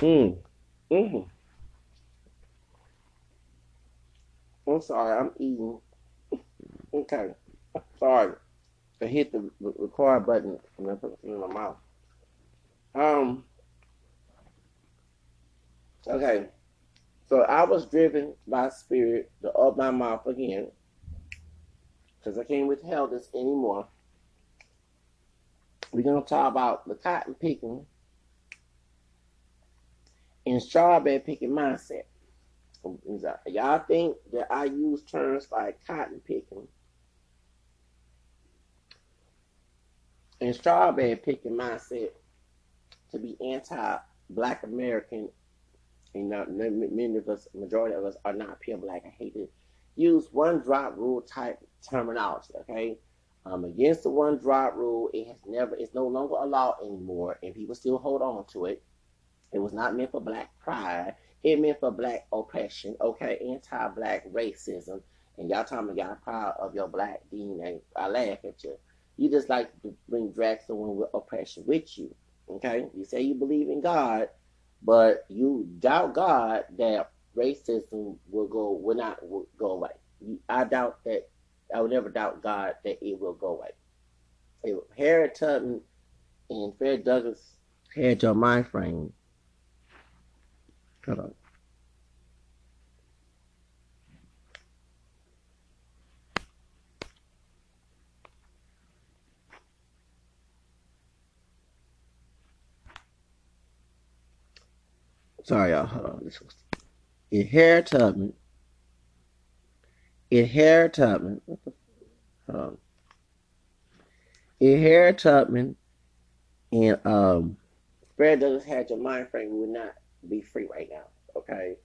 Mm. Mm. I'm sorry, I'm eating. Okay. Sorry. I hit the record button and I put it in my mouth. Um. Okay. So I was driven by spirit to up my mouth again because I can't withhold this anymore. We're going to talk about the cotton picking and strawberry picking mindset. Y'all think that I use terms like cotton picking and strawberry picking mindset to be anti-black American. You know, many of us, majority of us, are not pure black. I hate to use one drop rule type terminology. Okay, um, against the one drop rule, it has never, it's no longer a law anymore, and people still hold on to it. It was not meant for black pride. It meant for black oppression. Okay, anti-black racism. And y'all talking about y'all proud of your black DNA. I laugh at you. You just like to bring drag someone with oppression with you. Okay, you say you believe in God, but you doubt God that racism will go will not will go away. I doubt that I would never doubt God that it will go away. If Harriet Tubman and Fred Douglass had your mind frame, hold on. Sorry, y'all. Hold on. This was if Harriet Tubman if Harriet Tubman, um, if Harriet Tubman and um, Fred Douglass had your mind frame, we would not be free right now. Okay.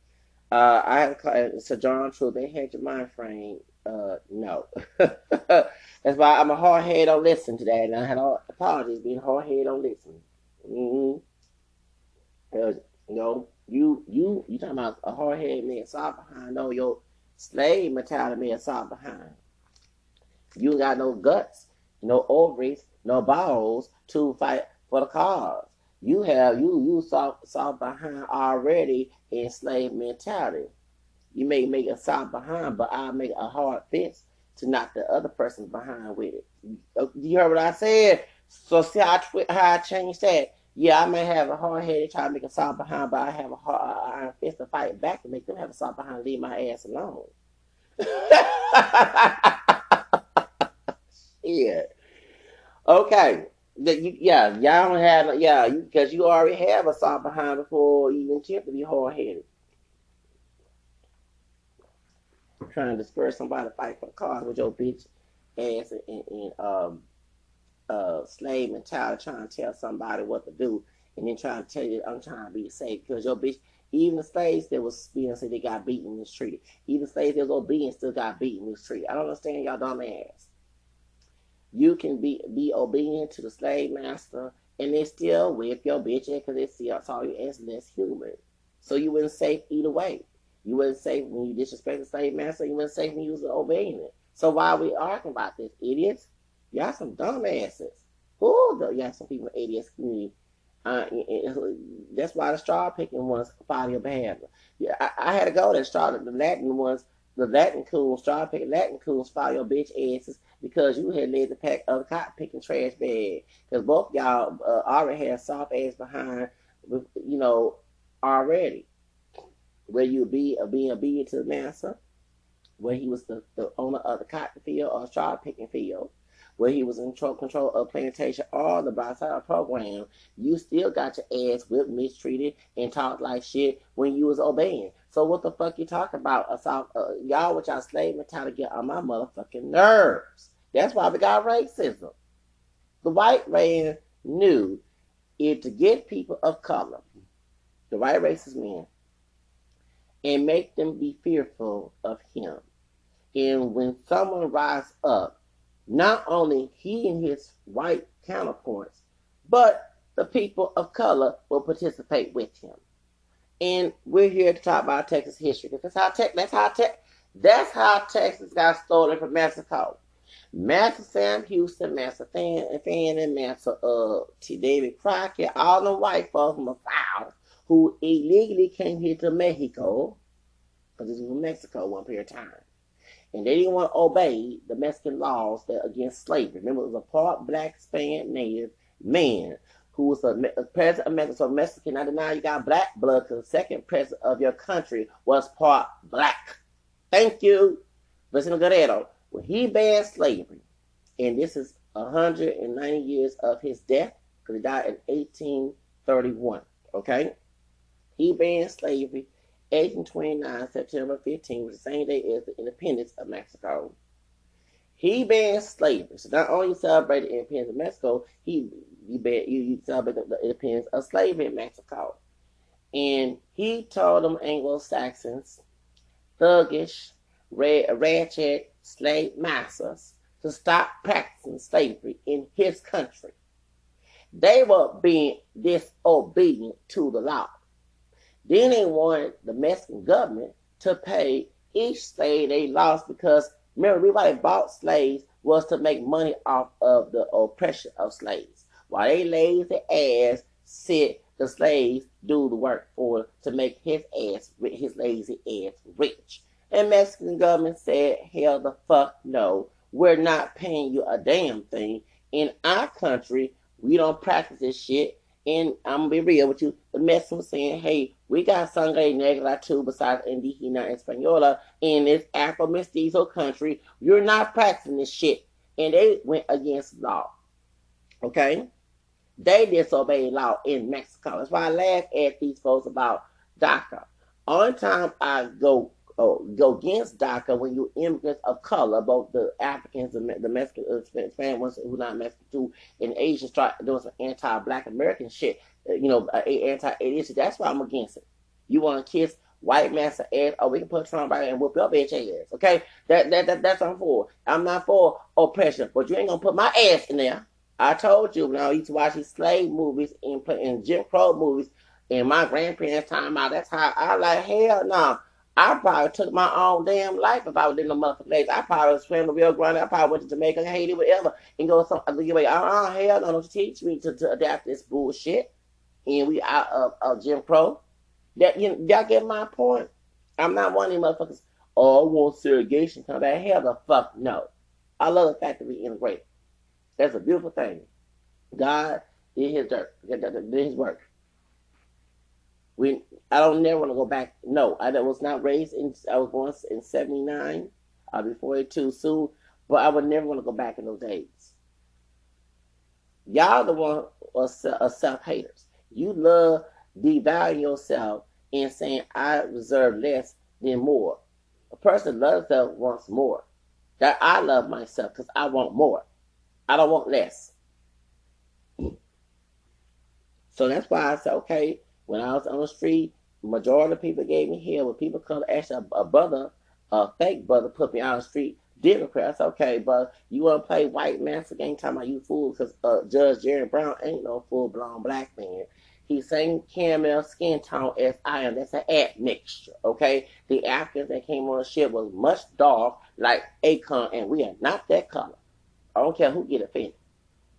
Uh, I have a client, Sojourner Truth. They had your mind frame. Uh, no. That's why I'm a hard head on listen to that, and I had all apologies being hard head on listen. Mm-hmm. Because you know, you you you talking about a hard head man soft behind all your slave mentality man soft behind. You got no guts, no ovaries, no balls to fight for the cause. You have you you soft soft behind already in slave mentality. You may make a soft behind, but I make a hard fist to knock the other person behind with it. Oh, you heard what I said? So see how I, how I changed that. Yeah, I may have a hard head to try to make a soft behind, but I have a hard uh, iron fist to fight back to make them have a soft behind. Leave my ass alone. yeah. Okay. That you, yeah, y'all don't have yeah, because you, you, already have a soft behind before you even attempt to be hard headed. Trying to spur somebody to fight for the cause with your bitch ass and, and, and um uh slave mentality trying to tell somebody what to do and then trying to tell you I'm trying to be safe because your bitch even the slaves that was being said they got beaten and mistreated. Even slaves that was obedient still got beaten and mistreated. I don't understand y'all dumb ass. You can be be obedient to the slave master and they still whip your bitch in because they see saw you as less human. So you wasn't safe either way. You wasn't safe when you disrespect the slave master. You wasn't safe when you was obeying it. So why are we arguing about this, idiots? Y'all some dumbasses. Who though y'all some people ADOS community uh, that's why the straw picking ones follow your behavior. Yeah, I, I, had to go that straw. The Latin ones, the Latin coons, straw picking Latin coons follow your bitch asses because you had led the pack of the cotton picking trash bag. Because both y'all uh, already had soft ass behind, you know, already. Where you be uh, being obedient to the master, where he was the, the owner of the cotton field or straw picking field where he was in control of plantation or the Bracero program, you still got your ass whipped, mistreated, and talked like shit when you was obeying. So what the fuck you talking about? Assault, uh, y'all with y'all slave mentality get on my motherfucking nerves. That's why we got racism. The white man knew if to get people of color, the white racist men, and make them be fearful of him. And when someone rise up not only he and his white counterparts, but the people of color will participate with him. And we're here to talk about Texas history because how tech that's how tech that's how Texas got stolen from Mexico. Master Sam Houston, Master Fan, Fan and Master uh, T. David Crockett, all the white folks from the who illegally came here to Mexico, because this was Mexico one period of time. And they didn't want to obey the Mexican laws that against slavery. Remember, it was a part black Spanish native man who was a, a president of Mexico. So Mexican, not deny you got black blood, because the second president of your country was part black. Thank you, Vicente Guerrero. When he banned slavery, and this is 190 years of his death, because he died in 1831. Okay? He banned slavery 1829, September 15, which is the same day as the independence of Mexico. He banned slavery. So not only celebrated the independence of Mexico, he you, celebrate the, independence of slavery in Mexico. And he told them Anglo Saxons, thuggish, ratchet slave masters to stop practicing slavery in his country. They were being disobedient to the law. Then they wanted the Mexican government to pay each slave they lost because remember, everybody bought slaves was to make money off of the oppression of slaves. While they laid lazy ass sit the slaves do the work for to make his ass his lazy ass rich. And Mexican government said, hell the fuck no. We're not paying you a damn thing. In our country, we don't practice this shit. And I'm gonna be real with you. The Mexicans saying, hey, we got sangre negra too, besides indígena española, in this Afro mestizo country. You're not practicing this shit. And they went against law. Okay? They disobeyed law in Mexico. That's why I laugh at these folks about DACA. On time I go uh, go against DACA when you immigrants of color, both the Africans, the, the Mexican, uh, Spanish ones who not Mexican too, and Asians start doing some anti-black American shit, uh, you know, uh, anti-Asian. That's why I'm against it. You want to kiss white master ass? Oh, we can put Trump out and whoop your bitch ass. Okay, that, that that that's what I'm for. I'm not for oppression, but you ain't gonna put my ass in there. I told you when I used to watch these slave movies and and Jim Crow movies in my grandparents' time out. That's how I like hell no. Nah. I probably took my own damn life if I was in the motherfucking place. I probably swam the Rio Grande. I probably went to Jamaica, Haiti, whatever, and go some other way. Uh, uh, hell don't teach me to, to adapt this bullshit. And we out of, of Jim Crow. That you y'all get my point. I'm not one of these motherfuckers. Oh, I want segregation come back. Hell the fuck no. I love the fact that we integrate. That's a beautiful thing. God did his dirt, did his work. We, I don't never want to go back. No, I was not raised in. I was born in '79. I'll be 42 soon, but I would never want to go back in those days. Y'all the one uh, are uh, self haters. You love devaluing yourself and saying I deserve less than more. A person loves self wants more. That I love myself because I want more. I don't want less. So that's why I said, okay, when I was on the street, majority of people gave me hell. When people come, actually, a, a brother, a fake brother, put me on the street. Democrat, Democrats, okay, but you want to play white master game? Talking about you fool, because uh, Judge Jerry Brown ain't no full blown black man. He's same caramel skin tone as I am. That's an admixture, okay? The Africans that came on the ship was much dark, like Akon, and we are not that color. I don't care who get offended.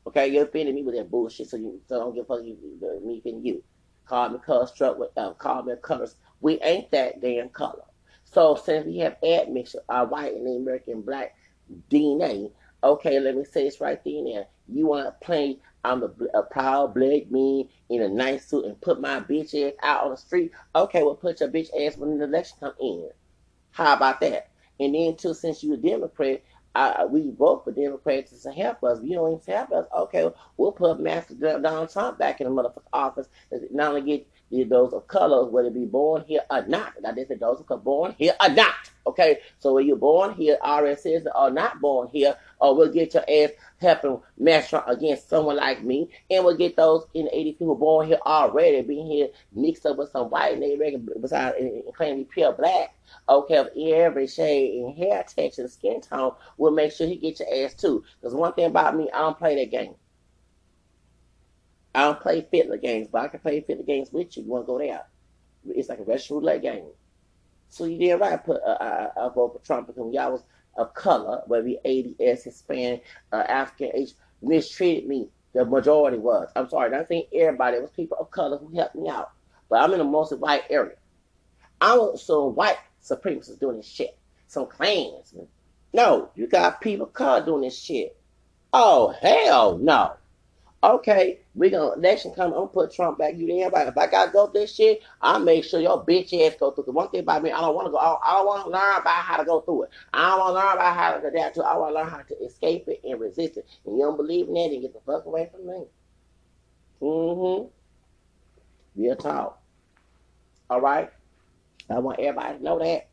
Okay, you offended me with that bullshit, so you so don't give a fuck you, me offending you carbon color struck with uh, carbon colors. We ain't that damn color. So since we have admixture, our white and American black DNA, okay, let me say this right and there. You want to play I'm a, a proud black man in a nice suit and put my bitch ass out on the street. Okay, well, put your bitch ass when the election come in. How about that? And then, too, since you're a Democrat, I, we vote for Democrats to help us. You don't even help us. Okay, we'll put Master Donald Trump back in the motherfucking office. Not only get those of color, whether it be born here or not. Now, this is those are born here or not. Okay, so when you're born here, RSS or not born here, uh, or we'll get your ass helping measure against someone like me, and we'll get those in the 80 people born here already, being here mixed up with some white and reckon besides and claiming pure black. Okay, of every shade and hair texture, skin tone, we'll make sure he get your ass too. Because one thing about me, I don't play that game. I don't play fitness games, but I can play fitness games with you. You want to go there? It's like a Russian roulette game. So you did right. Put uh, I, I vote for Trump because y'all was of color, whether you ADOS, Hispanic, uh, African, Asian, mistreated me. The majority was. I'm sorry, not saying everybody. It was people of color who helped me out. but I'm in a mostly white area. I am some white supremacists doing this shit. Some Klansmen. No, you got people caught doing this shit. Oh hell no. Okay, we gonna election come. I'm gonna put Trump back. You there? If I gotta go through this shit, I'll make sure your bitch ass go through. The one thing about me, I don't want to go. I don't, want to learn about how to go through it. I don't want to learn about how to adapt to. it. I want to learn how to escape it and resist it. And you don't believe in that, then get the fuck away from me. Mm-hmm. Real talk. All right. I want everybody to know that.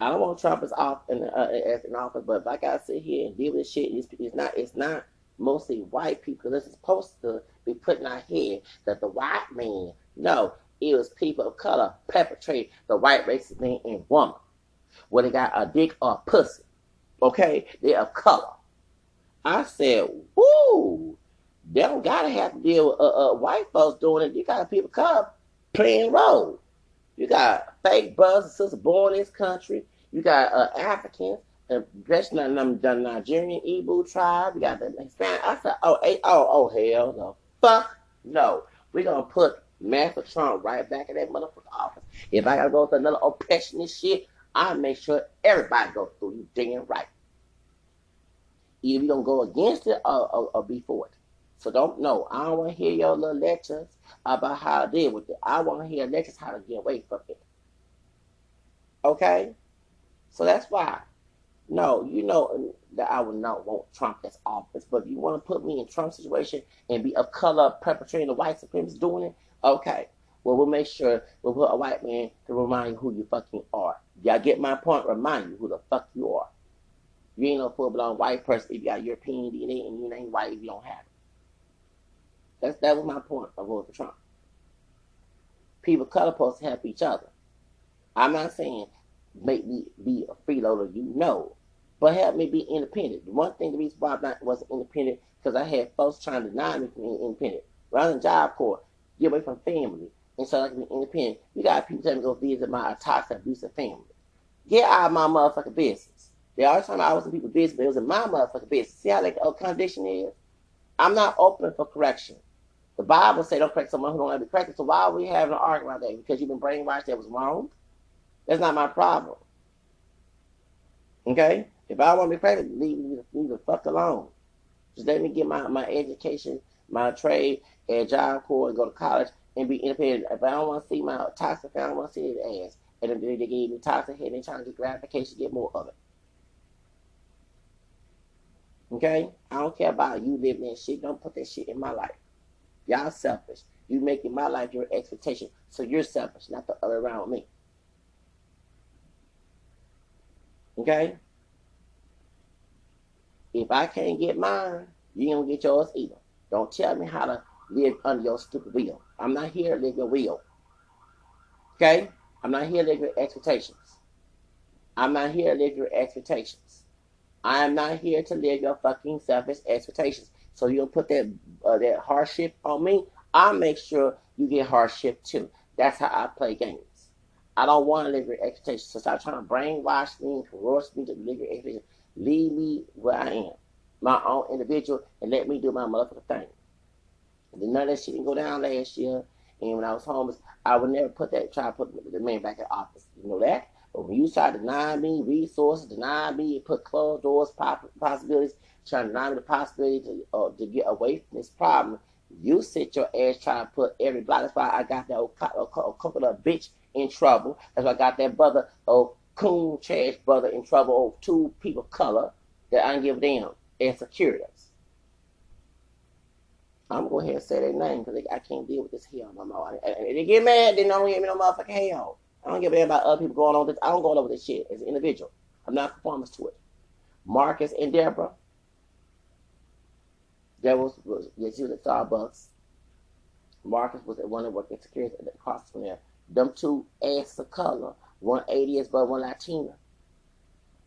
I don't want Trump as off in, uh, as in office, but if I gotta sit here and deal with shit, it's, it's not. It's not mostly white people. This is supposed to be put in our head that the white man. No, it was people of color perpetrate the white racist man and woman, whether they got a dick or a pussy. Okay, they're of color. I said, woo. They don't gotta have to deal with uh, uh, white folks doing it. You got people come playing role. You got fake brothers and sisters born in this country. You got uh, Africans, uh, dressed in the Nigerian Igbo tribe. We got the Hispanic. I said, oh, hey, oh, oh, hell no. Fuck no. We're to put Master Trump right back in that motherfucking office. If I got to go through another oppression and shit, i make sure everybody goes through. You damn right. Either you to go against it or, or, or be for it. So don't know. I don't want to hear your little lectures about how to deal with it. I want to hear lectures how to get away from it. Okay? So that's why. No, you know that I would not want Trump as office, but if you want to put me in Trump's situation and be of color perpetrating the white supremacists doing it, okay. Well, we'll make sure we'll put a white man to remind you who you fucking are. Y'all get my point? Remind you who the fuck you are. You ain't no full blown white person if you got European DNA and you ain't white if you don't have it. That's that was my point of voting for Trump. People color supposed to help each other. I'm not saying make me be a freeloader, you know, but help me be independent. The one thing the reason why I wasn't independent because I had folks trying to deny me from being independent. Rather than job corps, get away from family, and so I can be independent. You got people telling me to go visit my toxic abusive family. Get out of my motherfucking business. They always talking I was in people's business, but it was in my motherfucking business. See how like the contradiction is? I'm not open for correction. The Bible say don't correct someone who don't have to be corrected. So why are we having an argument about that? Because you've been brainwashed that was wrong? That's not my problem. Okay? If I want to be corrected, leave me, leave the fuck alone. Just let me get my, my education, my trade, and job corps, and go to college and be independent. If I don't want to see my toxic I don't want to see his ass. And then they gave me toxic head and trying to get gratification, get more of it. Okay? I don't care about you living that shit. Don't put that shit in my life. Y'all selfish. You making my life your expectation. So you're selfish, not the other around me. Okay? If I can't get mine, you don't get yours either. Don't tell me how to live under your stupid will. I'm not here to live your will. Okay? I'm not here to live your expectations. I'm not here to live your expectations. I am not here to live your fucking selfish expectations. So you'll put that uh, that hardship on me. I'll make sure you get hardship too. That's how I play games. I don't want to live your expectations. So stop trying to brainwash me and coerce me to live your expectations. Leave me where I am, my own individual, and let me do my motherfucking thing. And then none of that shit didn't go down last year. And when I was homeless, I would never put that try to put the man back in office. You know that? But when you try to deny me resources, deny me, put closed doors, possibilities, trying to deny me the possibility to uh, to get away from this problem. You sit your ass trying to put every block. That's why I got that old, old, old coconut bitch in trouble. That's why I got that brother, old coon trash brother in trouble. over two people of color that I give them as securities. I'm going to ahead and say their name because I can't deal with this hell no more. And if they get mad, they don't give me no motherfucking hell. I don't give a damn about other people going on this. I don't go over this shit as an individual. I'm not conformist to it. Marcus and Deborah, that was, was yeah, she was at Starbucks. Marcus was at one of working security across from there. Them two ass of color, one is but one Latina.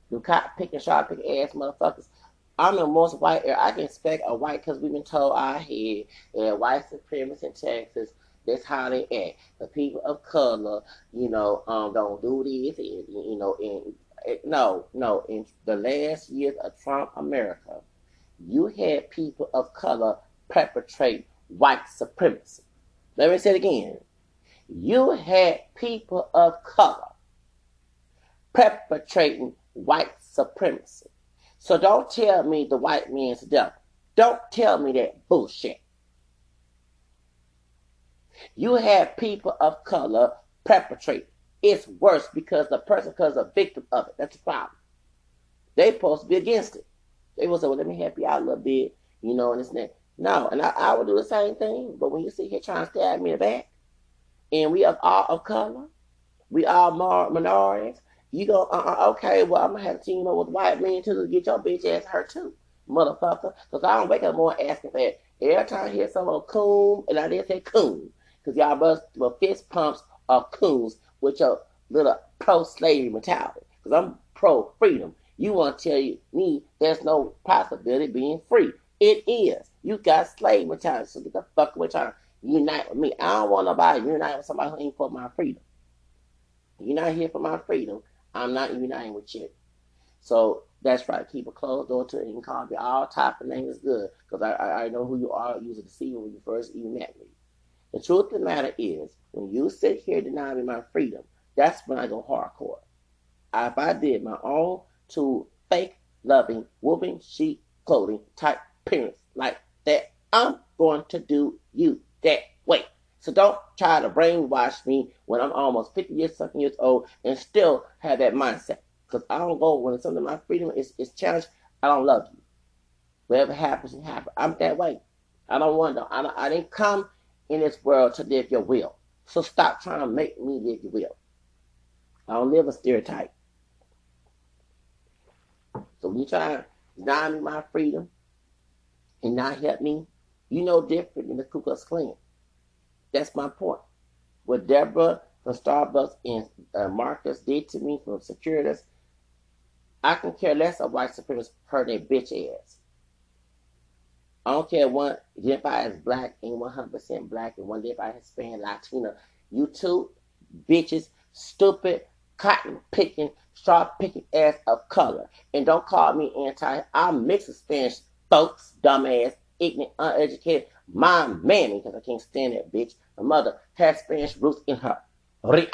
You cop picking sharp pick ass motherfuckers. I'm the most white. I can expect a white because we've been told our head and white supremacists in Texas. That's how they act. The people of color, you know, um, don't do this, and, you know, and no, no. In the last years of Trump America, you had people of color perpetrate white supremacy. Let me say it again. You had people of color perpetrating white supremacy. So don't tell me the white man's devil. Don't tell me that bullshit. You have people of color perpetrate. It's worse because the person becomes a victim of it. That's the problem. They supposed to be against it. They will say, well, let me help you out a little bit, you know, and and that. No, and I, I would do the same thing. But when you sit here trying to stab me in the back, and we are all of color, we are minorities, you go, uh, okay, well, I'm going to have to team up with white men too to get your bitch ass hurt too, motherfucker. Because I don't wake up more asking that. Every time I hear someone coon, and I didn't say coon, because y'all bust well, fist pumps are coons with your little pro-slavery mentality. Because I'm pro-freedom. You want to tell me there's no possibility of being free. It is. You got slave mentality, so get the fuck away trying to unite with me. I don't want nobody unite with somebody who ain't for my freedom. You're not here for my freedom. I'm not uniting with you. So that's right. Keep a closed door to it and call me all type of names good because I, I, I know who you are. You was a deceiver when you first even met me. The truth of the matter is, when you sit here denying me my freedom, that's when I go hardcore. If I did my own to fake loving woman sheep clothing type appearance like that, I'm going to do you that way. So don't try to brainwash me when I'm almost 50 years, something years old and still have that mindset. Because I don't go when something my freedom is, is challenged, I don't love you. Whatever happens, it happens. I'm that way. I don't want to. I, I didn't come in this world to live your will. So stop trying to make me live your will. I don't live a stereotype. So when you try to deny me my freedom and not help me, you know different than the Ku Klux Klan. That's my point. What Deborah from Starbucks and uh, Marcus did to me from Securitas, I can care less of white supremacists hurt their bitch ass. I don't care one identify as black and 100% black and one identify as Hispanic, Latina. You two bitches, stupid, cotton picking, straw picking ass of color. And don't call me anti. I'm mixed with Spanish folks, dumbass, ignorant, uneducated. My mammy, because I can't stand that bitch. My mother has Spanish roots in her. Real,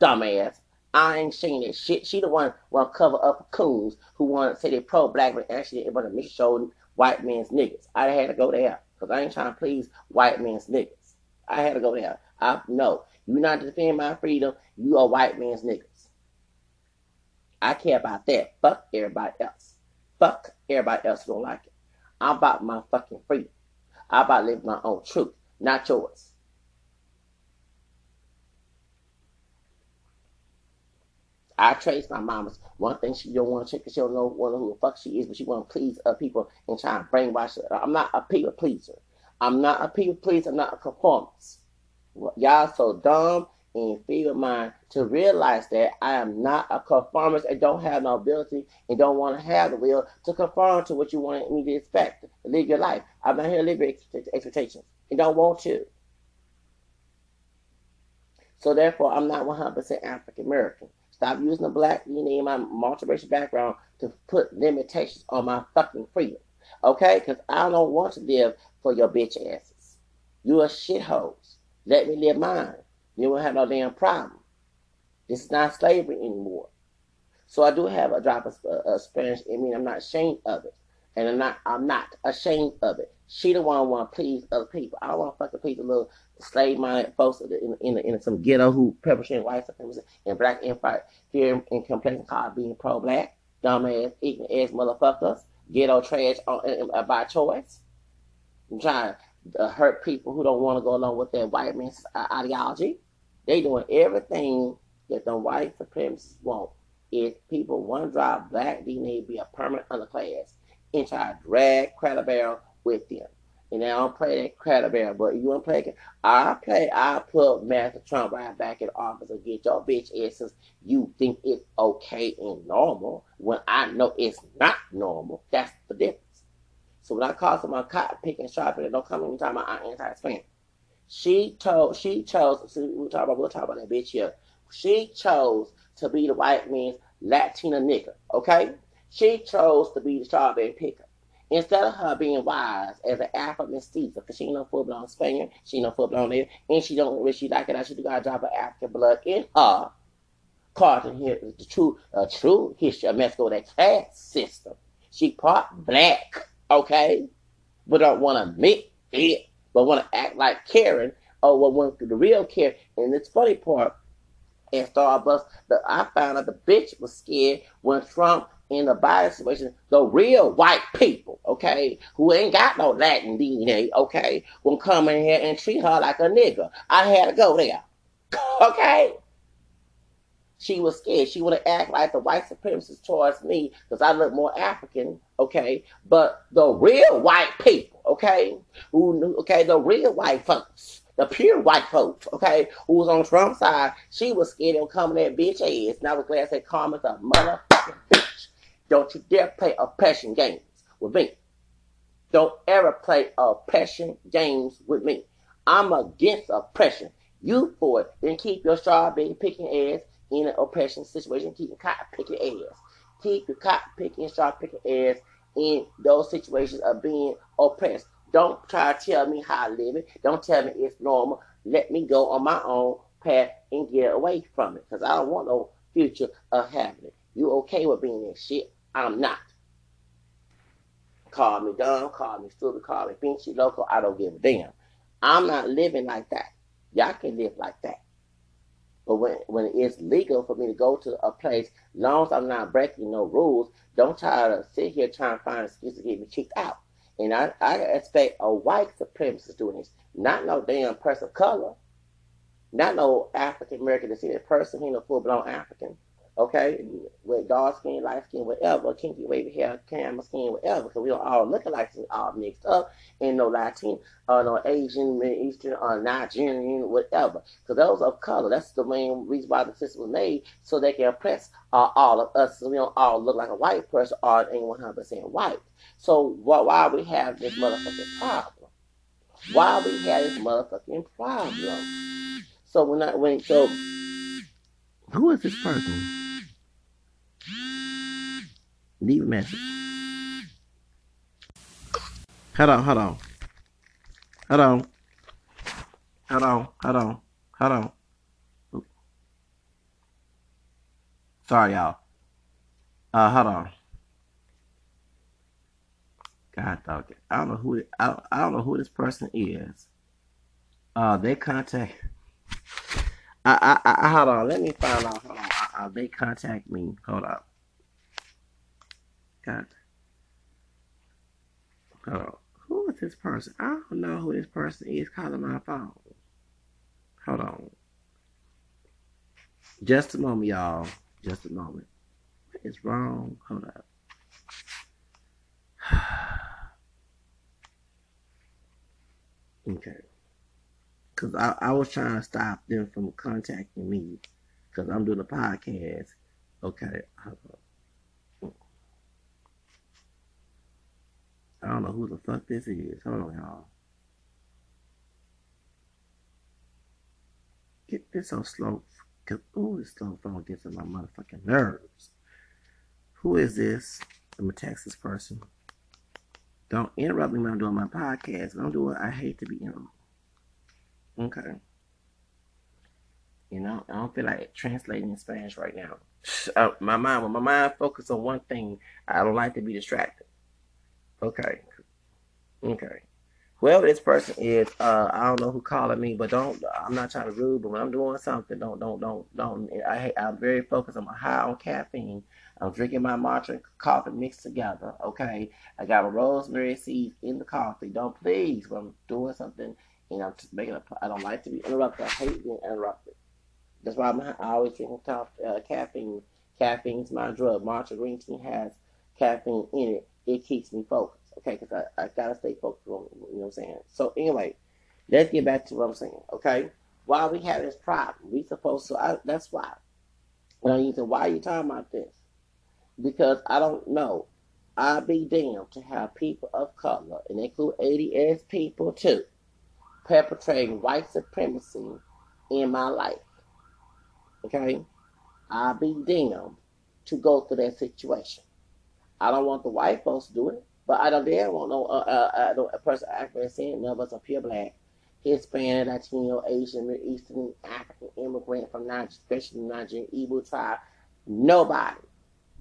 dumbass. I ain't saying that shit. She the one want to cover up coons who want to say they pro black, but actually they want to show white man's niggas. I had to go there because I ain't trying to please white man's niggas. I had to go there. I no, you not defend my freedom. You are white man's niggas. I care about that. Fuck everybody else. Fuck everybody else who don't like it. I'm about my fucking freedom. About living my own truth, not yours. I trace my mama's. One thing she don't want to check because she don't know, who the fuck she is, but she want to please uh, people and try to brainwash her. I'm not a people pleaser. I'm not a people pleaser. I'm not a conformist. Y'all so dumb and feeble mind to realize that I am not a conformist and don't have no ability and don't want to have the will to conform to what you want me to expect live your life. I'm not here to live your expectations and don't want to. So therefore, I'm not 100% African American. Stop using the black in my multiracial background to put limitations on my fucking freedom. Okay? Because I don't want to live for your bitch asses. You are shitholes. Let me live mine. You won't have no damn problem. This is not slavery anymore. So I do have a drop of uh, Spanish. I mean, I'm not ashamed of it, and I'm not. I'm not ashamed of it. She the one want to please other people. I don't want to fucking please the little slave-minded folks in in, in, in some ghetto who perpetrate white supremacy and black empire here in complaining called being pro-black, dumbass, ignorant ass motherfuckers, ghetto trash on, uh, by choice. I'm trying uh, hurt people who don't want to go along with their white man's uh, ideology. They doing everything that the white supremacists want. If people want to drive black DNA be a permanent underclass and try to drag Cradle Barrel with them. And I don't play that Cradle Barrel, but you want to play it? I play, I put Master Trump right back in office and get your bitch essence. You think it's okay and normal when I know it's not normal. That's the difference. So when I call someone cotton picking, sharpening, don't come anytime I'm anti-Hispanic. She told, she chose, see, we'll talk about, we'll talk about that bitch here. She chose to be the white man's Latina nigga, okay? She chose to be the strawberry picker. Instead of her being wise as an Afro mestiza, because she ain't no full blown Spaniard, she ain't no full blown native, and she don't really she like it, I should got a drop of African blood in her. Carlton here the true uh, true history of Mexico, that caste system. She part black, okay? But don't want to admit it, but want to act like Karen or what want the real Karen. And this funny part, at Starbucks, the, I found out the bitch was scared when Trump in the Biden situation, the real white people, okay, who ain't got no Latin DNA, okay, will come in here and treat her like a nigga. I had to go there, okay? She was scared. She would have act like the white supremacist towards me because I look more African, okay? But the real white people, okay, who, okay, the real white folks, the pure white folks, okay, who was on Trump's side, she was scared of coming at bitch ass. And I was glad I said Carmen's a motherfucking bitch. Don't you dare play oppression games with me. Don't ever play oppression games with me. I'm against oppression. You for it. Then keep your strawberry picking ass in an oppression situation. Keep your cotton picking ass. Keep your cotton picking, strawberry picking ass in those situations of being oppressed. Don't try to tell me how I live it. Don't tell me it's normal. Let me go on my own path and get away from it. Because I don't want no future of having. You okay with being in shit? I'm not. Call me dumb, call me stupid, call me pinchy local. I don't give a damn. I'm not living like that. Y'all can live like that. But when when it's legal for me to go to a place, long as I'm not breaking no rules, don't try to sit here trying to find an excuse to get me kicked out. And I, I expect a white supremacist doing this, not no damn person of color, not no African American descendant person, he no full blown African okay, with dark skin, light skin, whatever, kinky wavy hair, camera skin, whatever, because we don't all look alike, it's all mixed up, and no Latin, or uh, no Asian, Middle Eastern, or Nigerian, whatever, because those of color, that's the main reason why the system was made, so they can oppress uh, all of us, so we don't all look like a white person, or ain't 100% white. So why we have this motherfucking problem? Why we have this motherfucking problem? So when I when so who is this person? Leave a message. Hold on, hold on. Hold on. Hold on, hold on, hold on. Sorry, y'all. Uh, hold on. God dog. I don't know who I don't, I don't know who this person is. Uh, they contact. I, I, I hold on. Let me find out. Hold on. Uh, they contact me. Hold up. God. Oh, uh, who is this person? I don't know who this person is calling my phone. Hold on. Just a moment, y'all. Just a moment. What is wrong? Hold up. okay. Because I, I was trying to stop them from contacting me because I'm doing a podcast. Okay. Hold on. I don't know who the fuck this is. Hold on, y'all. Get this on slow. Cause ooh, this slow phone gets on my motherfucking nerves. Who is this? I'm a Texas person. Don't interrupt me when I'm doing my podcast. I'm doing. I hate to be interrupted. Okay. You know, I don't feel like translating in Spanish right now. Uh, my mind, when my mind focuses on one thing, I don't like to be distracted. Okay. Okay. Whoever this person is, uh, I don't know who calling me, but don't. I'm not trying to rude, but when I'm doing something, don't, don't, don't, don't. I, I'm very focused. I'm high on caffeine. I'm drinking my matcha coffee mixed together. Okay. I got a rosemary seed in the coffee. Don't please when I'm doing something and I'm just making a. I don't like to be interrupted. I hate being interrupted. That's why I'm, I always drink uh, caffeine. Caffeine's my drug. Matcha green tea has caffeine in it it keeps me focused. Okay, because I, I gotta stay focused on you know what I'm saying. So anyway, let's get back to what I'm saying. Okay, why we have this problem? We supposed to. I, that's why. When you say, why are you talking about this? Because I don't know. I'd be damned to have people of color, and include ADOS people too, perpetrating white supremacy in my life. Okay? I'd be damned to go through that situation. I don't want the white folks to do it. But I don't dare want no uh, uh, uh, person African saying none of us are pure black. Hispanic, Latino, Asian, Middle Eastern, African immigrant from Nigeria, especially Nigerian Igbo tribe. Nobody.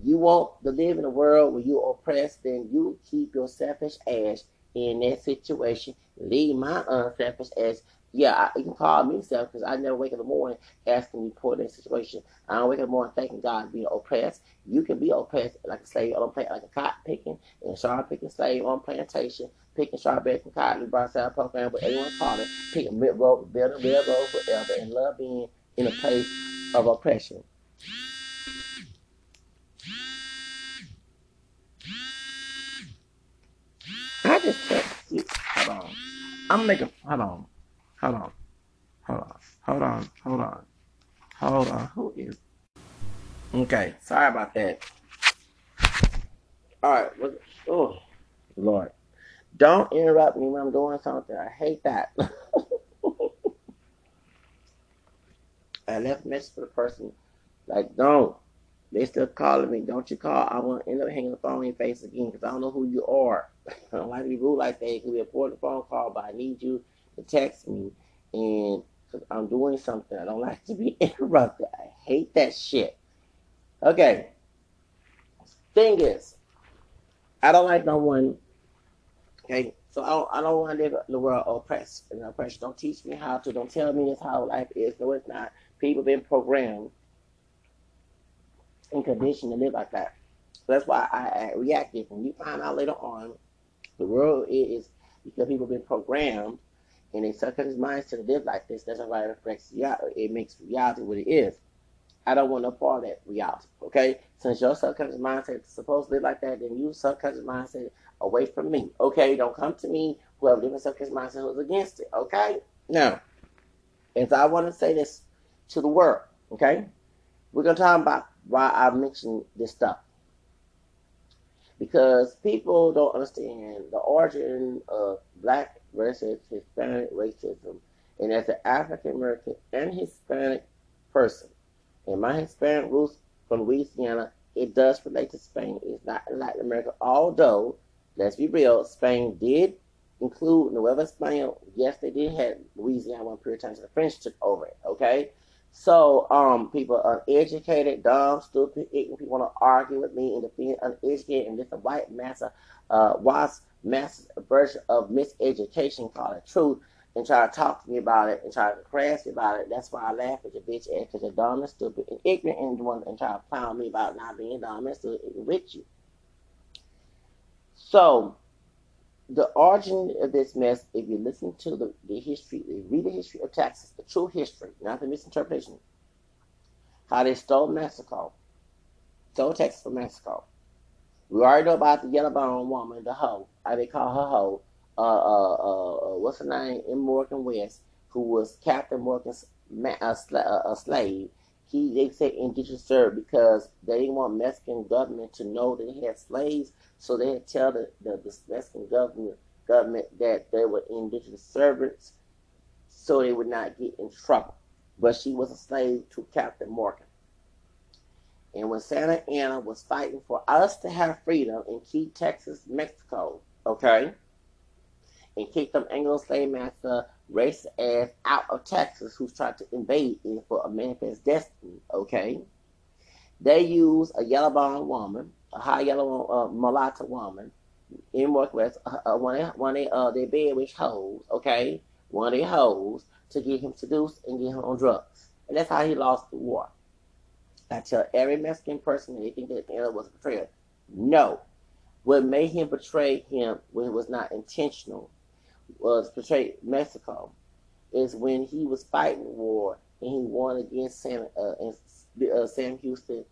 You want to live in a world where you're oppressed, then you keep your selfish ass in that situation. Leave my unselfish ass. Yeah, you can call me self because I never wake up in the morning asking you for that situation. I don't wake up in the morning thanking God being oppressed. You can be oppressed like a slave on a plant, like a cotton picking and strawberry picking slave on plantation, picking strawberries and cotton, out program, but everyone call it, picking mid road, building railroad forever, and love being in a place of oppression. I just text you. Hold on. I'm making. Hold on. Hold on. Hold on. Hold on. Hold on. Hold on. Who is? Okay. Sorry about that. All right. Oh, Lord. Don't interrupt me when I'm doing something. I hate that. I left message for the person. Like, don't. They still calling me. Don't you call. I want to end up hanging the phone in your face again because I don't know who you are. I don't like to be rude like that. It could be a important phone call, but I need you to text me. And because I'm doing something, I don't like to be interrupted. I hate that shit. Okay. Thing is, I don't like no one. Okay. So I don't, I don't want to live in the world oppressed and oppressed. Don't teach me how to. Don't tell me this how life is. No, it's not. People been programmed and conditioned to live like that. So that's why I, I reacted. When you find out later on, the world is because people been programmed and they subconscious minds to live like this. That's why it reflects reality. It makes reality what it is. I don't want no part of that reality. Okay, since your subconscious mindset is supposed to live like that, then you subconscious mindset away from me. Okay, don't come to me. Whoever different subconscious mindset who's against it. Okay, now, as I want to say this to the world. Okay, we're gonna talk about why I mentioned this stuff. Because people don't understand the origin of black versus Hispanic racism. And as an African American and Hispanic person, and my Hispanic roots from Louisiana, it does relate to Spain. It's not Latin America, although, let's be real, Spain did include Nueva España. Yes, they did have Louisiana one period of time, so the French took over it, okay? So um, people uneducated, dumb, stupid, ignorant people want to argue with me and defend uneducated and just a white massa, uh, wasp mass version of miseducation called it truth and try to talk to me about it and try to crash me about it. That's why I laugh at your bitch ass because you're dumb and stupid and ignorant and one and try to clown me about not being dumb and stupid with you. So the origin of this mess, if you listen to the, the history, read the history of Texas, the true history, not the misinterpretation, how they stole Mexico, stole Texas from Mexico. We already know about the yellow bone woman, the hoe, how they call her hoe, uh, uh, uh, uh what's her name, in Morgan West, who was Captain Morgan's ma- a, sl- a slave. He, they say indigenous served because they didn't want Mexican government to know they had slaves so they had tell the, the, the Mexican government government that they were indigenous servants so they would not get in trouble. But she was a slave to Captain Morgan. And when Santa Anna was fighting for us to have freedom and keep Texas, Mexico, okay, and keep them Anglo slave master race ass out of Texas who's trying to invade it for a manifest destiny, okay, they use a yellow bone woman a high yellow uh, mulatto woman in Northwest, uh, uh, one of one of uh, their bedwish hoes, okay, one of their hoes to get him seduced and get him on drugs, and that's how he lost the war. I tell every Mexican person that they think that Anna was a betrayer. No, what made him betray him when it was not intentional was betray Mexico is when he was fighting war and he won against Sam uh, uh, Sam Houston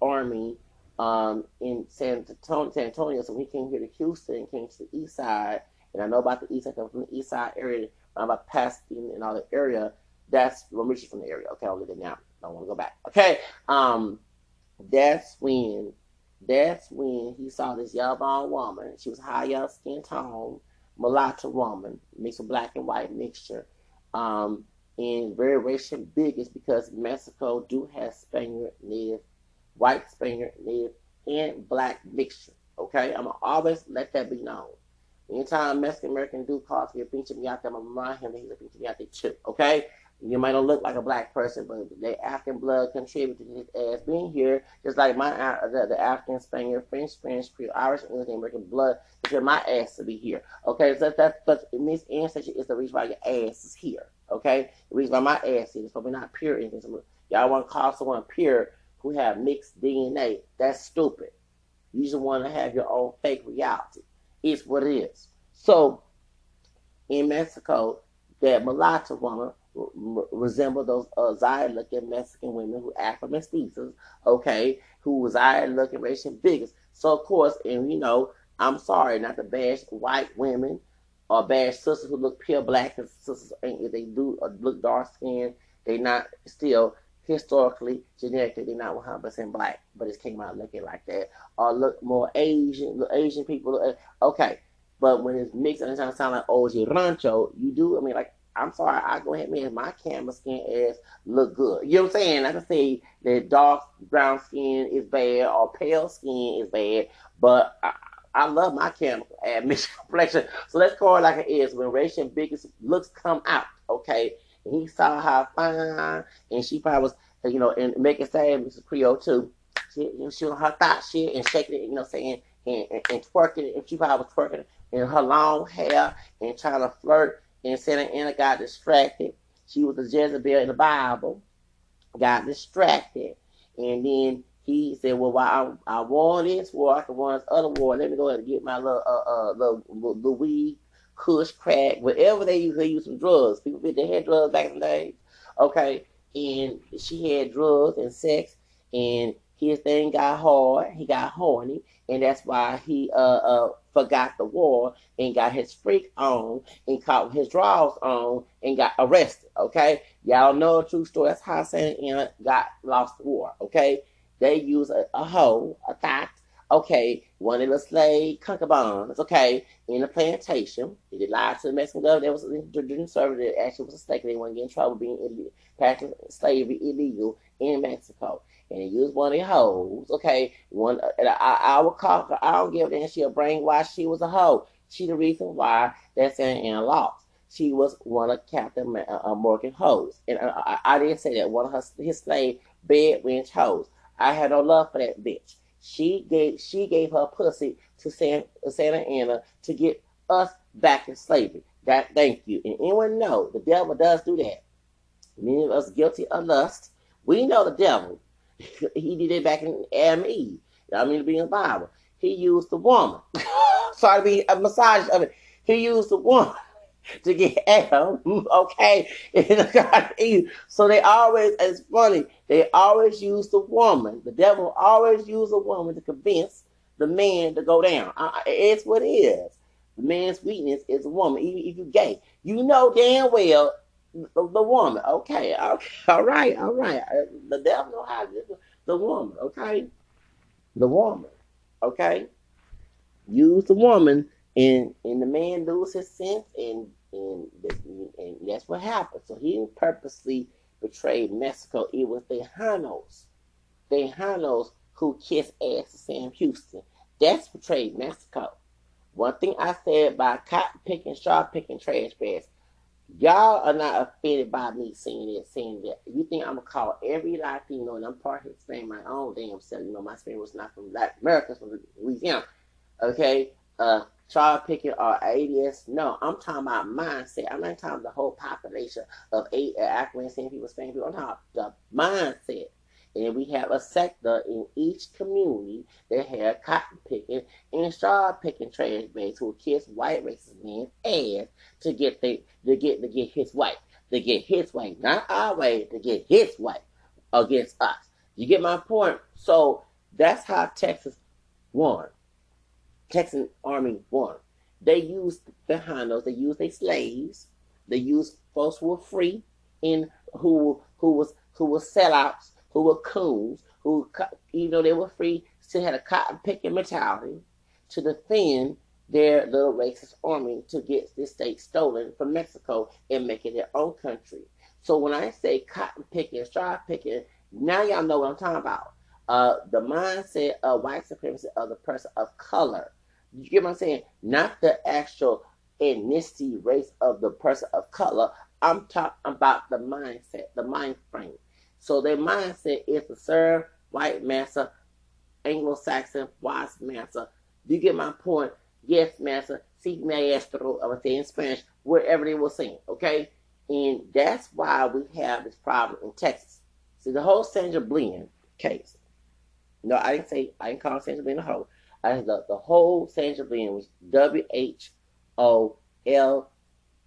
army um, in San Antonio, San Antonio. So when he came here to Houston, came to the east side, and I know about the east side, from the east side area, I'm about Pasadena and all the area. That's I'm originally from the area. Okay, I'll leave it now. Don't want to go back. Okay, um, that's when that's when he saw this yellow bone woman. She was high yellow skin tone, mulatto woman, mixed with black and white mixture. Um, and very racial biggest because Mexico do have Spaniard native white Spaniard, native, and black mixture. Okay, I'm gonna always let that be known. Anytime Mexican American do cause me a pinche there, I'm gonna remind him that he's a pinche there too. Okay, you might not look like a black person, but the African blood contributed to his ass being here, just like my uh, the, the African, Spaniard, French, Spanish, Creole, Irish, English, American blood for my ass to be here. Okay, so that that's Miss Ancestry is the reason why your ass is here. Okay, the reason why my ass is probably not pure. Y'all want to call someone pure who have mixed DNA? That's stupid. You just want to have your own fake reality. It's what it is. So in Mexico, that mulatto woman resemble those uh, Zaire looking Mexican women who act for mestizos, okay, who Zaire looking racial bigots. So, of course, and you know, I'm sorry not to bash white women or bash sisters who look pure black and sisters, if they do uh, look dark skinned, they not still historically, genetically, they're not 100% black, but it came out looking like that. Or look more Asian, look Asian people, look, okay. But when it's mixed and to sound like OG Rancho, you do, I mean, like, I'm sorry, I go ahead, man. My camera skin ass look good. You know what I'm saying? Like I say that dark brown skin is bad or pale skin is bad, but I, I love my camera admission complexion. So let's call it like it is. When racial biggest looks come out, okay, and he saw how fine, and she probably was, you know, and making sad Mrs. Creole too. She, you know, she on her thought shit and shaking it, you know, saying and, and, and twerking and she probably was twerking in her long hair and trying to flirt and Santa Anna got distracted. She was a Jezebel in the Bible, got distracted, and then he said, "Well, while I, I wore this war, I can wear this other war. Let me go ahead and get my little uh uh little, little weed, kush, crack, whatever they use. They use some drugs. People did they had drugs back in the day, okay. And she had drugs and sex, and his thing got hard. He got horny, and that's why he uh uh forgot the war and got his freak on and caught his draws on and got arrested. Okay, y'all know a true story. That's how Santa got lost the war. Okay, they use a, a hoe, a thought. Okay, one of the slave concubines. Okay, in the plantation, they lied to the Mexican government. That was during service. That actually was a mistake. They want to get in trouble being illegal, slavery illegal in Mexico and he used one of the hoes. Okay, one and I, I would call her. I don't give a damn. She'll brainwash. She was a hoe. She the reason why that that's in lost. She was one of Captain uh, uh, Morgan hoes, and uh, I, I, didn't say that one of her his slave bed wench hoes. I had no love for that bitch. She gave she gave her pussy to San, Santa Anna to get us back in slavery. That thank you. And anyone know the devil does do that. Many of us guilty of lust. We know the devil he did it back in Eve. I mean, to be in the Bible. He used the woman. Sorry to be a massage of it. He used the woman to get Adam, okay? so they always, it's funny, they always use the woman. The devil always use a woman to convince the man to go down. Uh, it's what it is. The man's weakness is a woman, even if you're gay. You know damn well the, the woman. Okay, okay, all right, all right. Uh, the devil know how to the woman. Okay, the woman. Okay, use the woman, and and the man lose his sense, and and and that's what happened. So he purposely betrayed Mexico. It was the Tejanos, the Tejanos who kissed ass to Sam Houston. That's betrayed Mexico. One thing I said by cotton picking, straw picking, trash bags. Y'all are not offended by me saying this, saying that. You think I'm gonna call every Latino, and I'm part Hispanic, my own damn self. You know, my Spain was not from Latin America, from Louisiana. Okay, uh, child picking or ADOS. No, I'm talking about mindset. I'm not talking about the whole population of eight uh, African people, Spanish people. I'm talking about the mindset. And we have a sector in each community that had cotton picking and straw picking trash bags who kiss white racist men ass to get the to get to get his wife, to get his wife, not our way, to get his wife against us. You get my point? So that's how Texas won. Texas Army won. They used the Tejanos, they used their slaves, they used folks who were free and who who was who were sellouts who were coons, who, even though they were free, still had a cotton picking mentality to defend their little racist army to get this state stolen from Mexico and make it their own country. So when I say cotton picking, straw picking, now y'all know what I'm talking about. uh, the mindset of white supremacy of the person of color. You get what I'm saying? Not the actual ethnicity, race of the person of color. I'm talking about the mindset, the mind frame. So their mindset is to serve white master, Anglo-Saxon, white master. Do you get my point? Yes, master. Si maestro. I would say in Spanish, wherever they will sing. Okay, and that's why we have this problem in Texas. See, the whole Sandra Bland case. No, I didn't say I didn't call Sandra Bland a hoe. I said the, the whole Sandra Bland was W H O L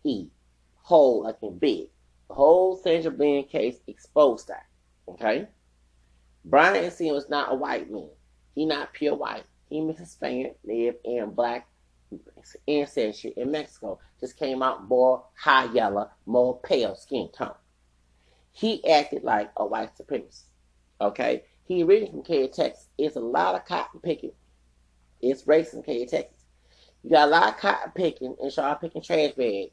E, whole like in big. Whole Sandra Bland case exposed that. Okay, Brian Encinia was not a white man. He not pure white. He was Hispanic, live in black ancestry in Mexico. Just came out more high yellow, more pale skin tone. He acted like a white supremacist. Okay? He originally from Katy, Texas. It's a lot of cotton picking. It's racist in Katy, Texas. You got a lot of cotton picking and sharp picking trash bags.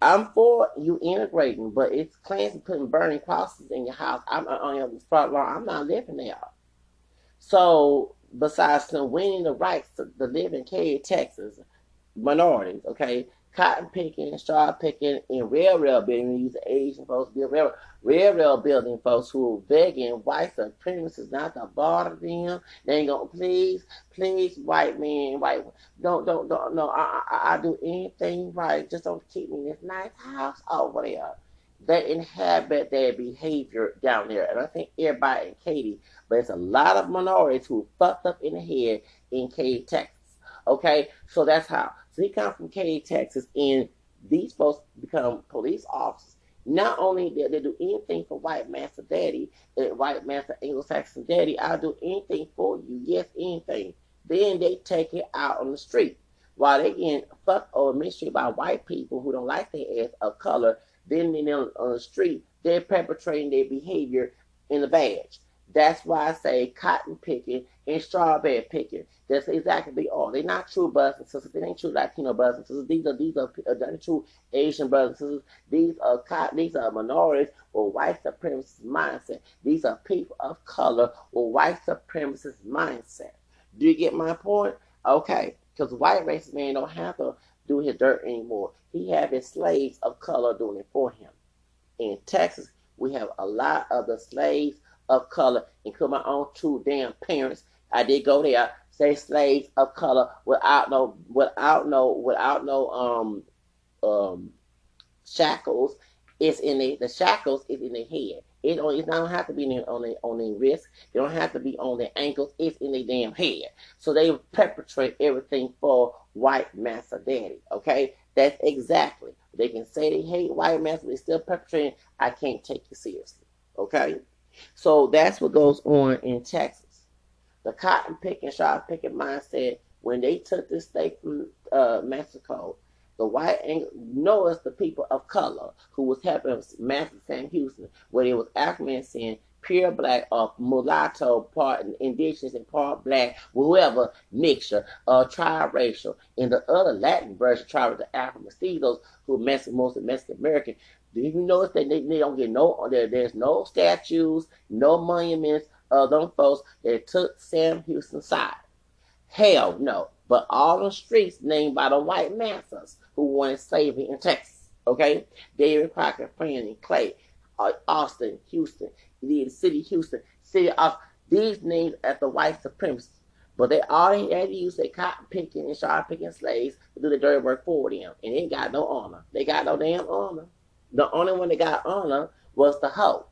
I'm for you integrating, but it's clans putting burning crosses in your house. I'm on your front lawn. I'm not living there. So besides them winning the rights to, live in Katy, Texas, minorities, okay, cotton picking, straw picking, and railroad building. We use Asian folks build railroad, railroad building folks who are begging white supremacists not to bother them. They ain't gonna please, please, white man, white, don't, don't, don't, no, I, I, I do anything right. Just don't keep me in this nice house over there. They inhabit their behavior down there, and I think everybody in Katy, but it's a lot of minorities who fucked up in the head in Katy, Texas. Okay, so that's how. So he come from Katy, Texas, and these folks become police officers. Not only did they do anything for white master daddy, white master Anglo-Saxon daddy, I'll do anything for you. Yes, anything. Then they take it out on the street. While they getting fucked or mistreated by white people who don't like their ass of color, then they on the street, they're perpetrating their behavior in the badge. That's why I say cotton picking and strawberry picking. That's exactly all. They're not true brothers and sisters. They ain't true Latino brothers and sisters. These are these are, uh, are true Asian brothers and sisters. These are these are minorities or white supremacist mindset. These are people of color or white supremacist mindset. Do you get my point? Okay, because white racist man don't have to do his dirt anymore. He have his slaves of color doing it for him. In Texas, we have a lot of the slaves of color, including my own two damn parents. I did go there, say slaves of color without no without no without no um um shackles. It's in the the shackles is in the head. It don't it don't have to be on the on the wrist. It don't have to be on the ankles. It's in the damn head. So they perpetrate everything for white master daddy. Okay, that's exactly. They can say they hate white master, but they still perpetrating. I can't take you seriously. Okay. So that's what goes on in Texas. The cotton picking, sharp picking mindset, when they took this state from uh, Mexico, the white and noticed the people of color who was helping Master Sam Houston, where it was African saying pure black or mulatto, part indigenous and part black, whoever mixture, uh, triracial. In the other Latin version, tribe the Afro mestizos, who are most Mexican American, do you notice that they, they don't get no there, there's no statues, no monuments of them folks that took Sam Houston's side? Hell no. But all the streets named by the white masters who wanted slavery in Texas. Okay? David Crockett, Fannin, Clay, Austin, Houston, the city Houston, city of these names at the white supremacists. But they all had to use their cotton picking and sharp picking slaves to do the dirty work for them. And they ain't got no honor. They got no damn honor. The only one that got honor was the hoe.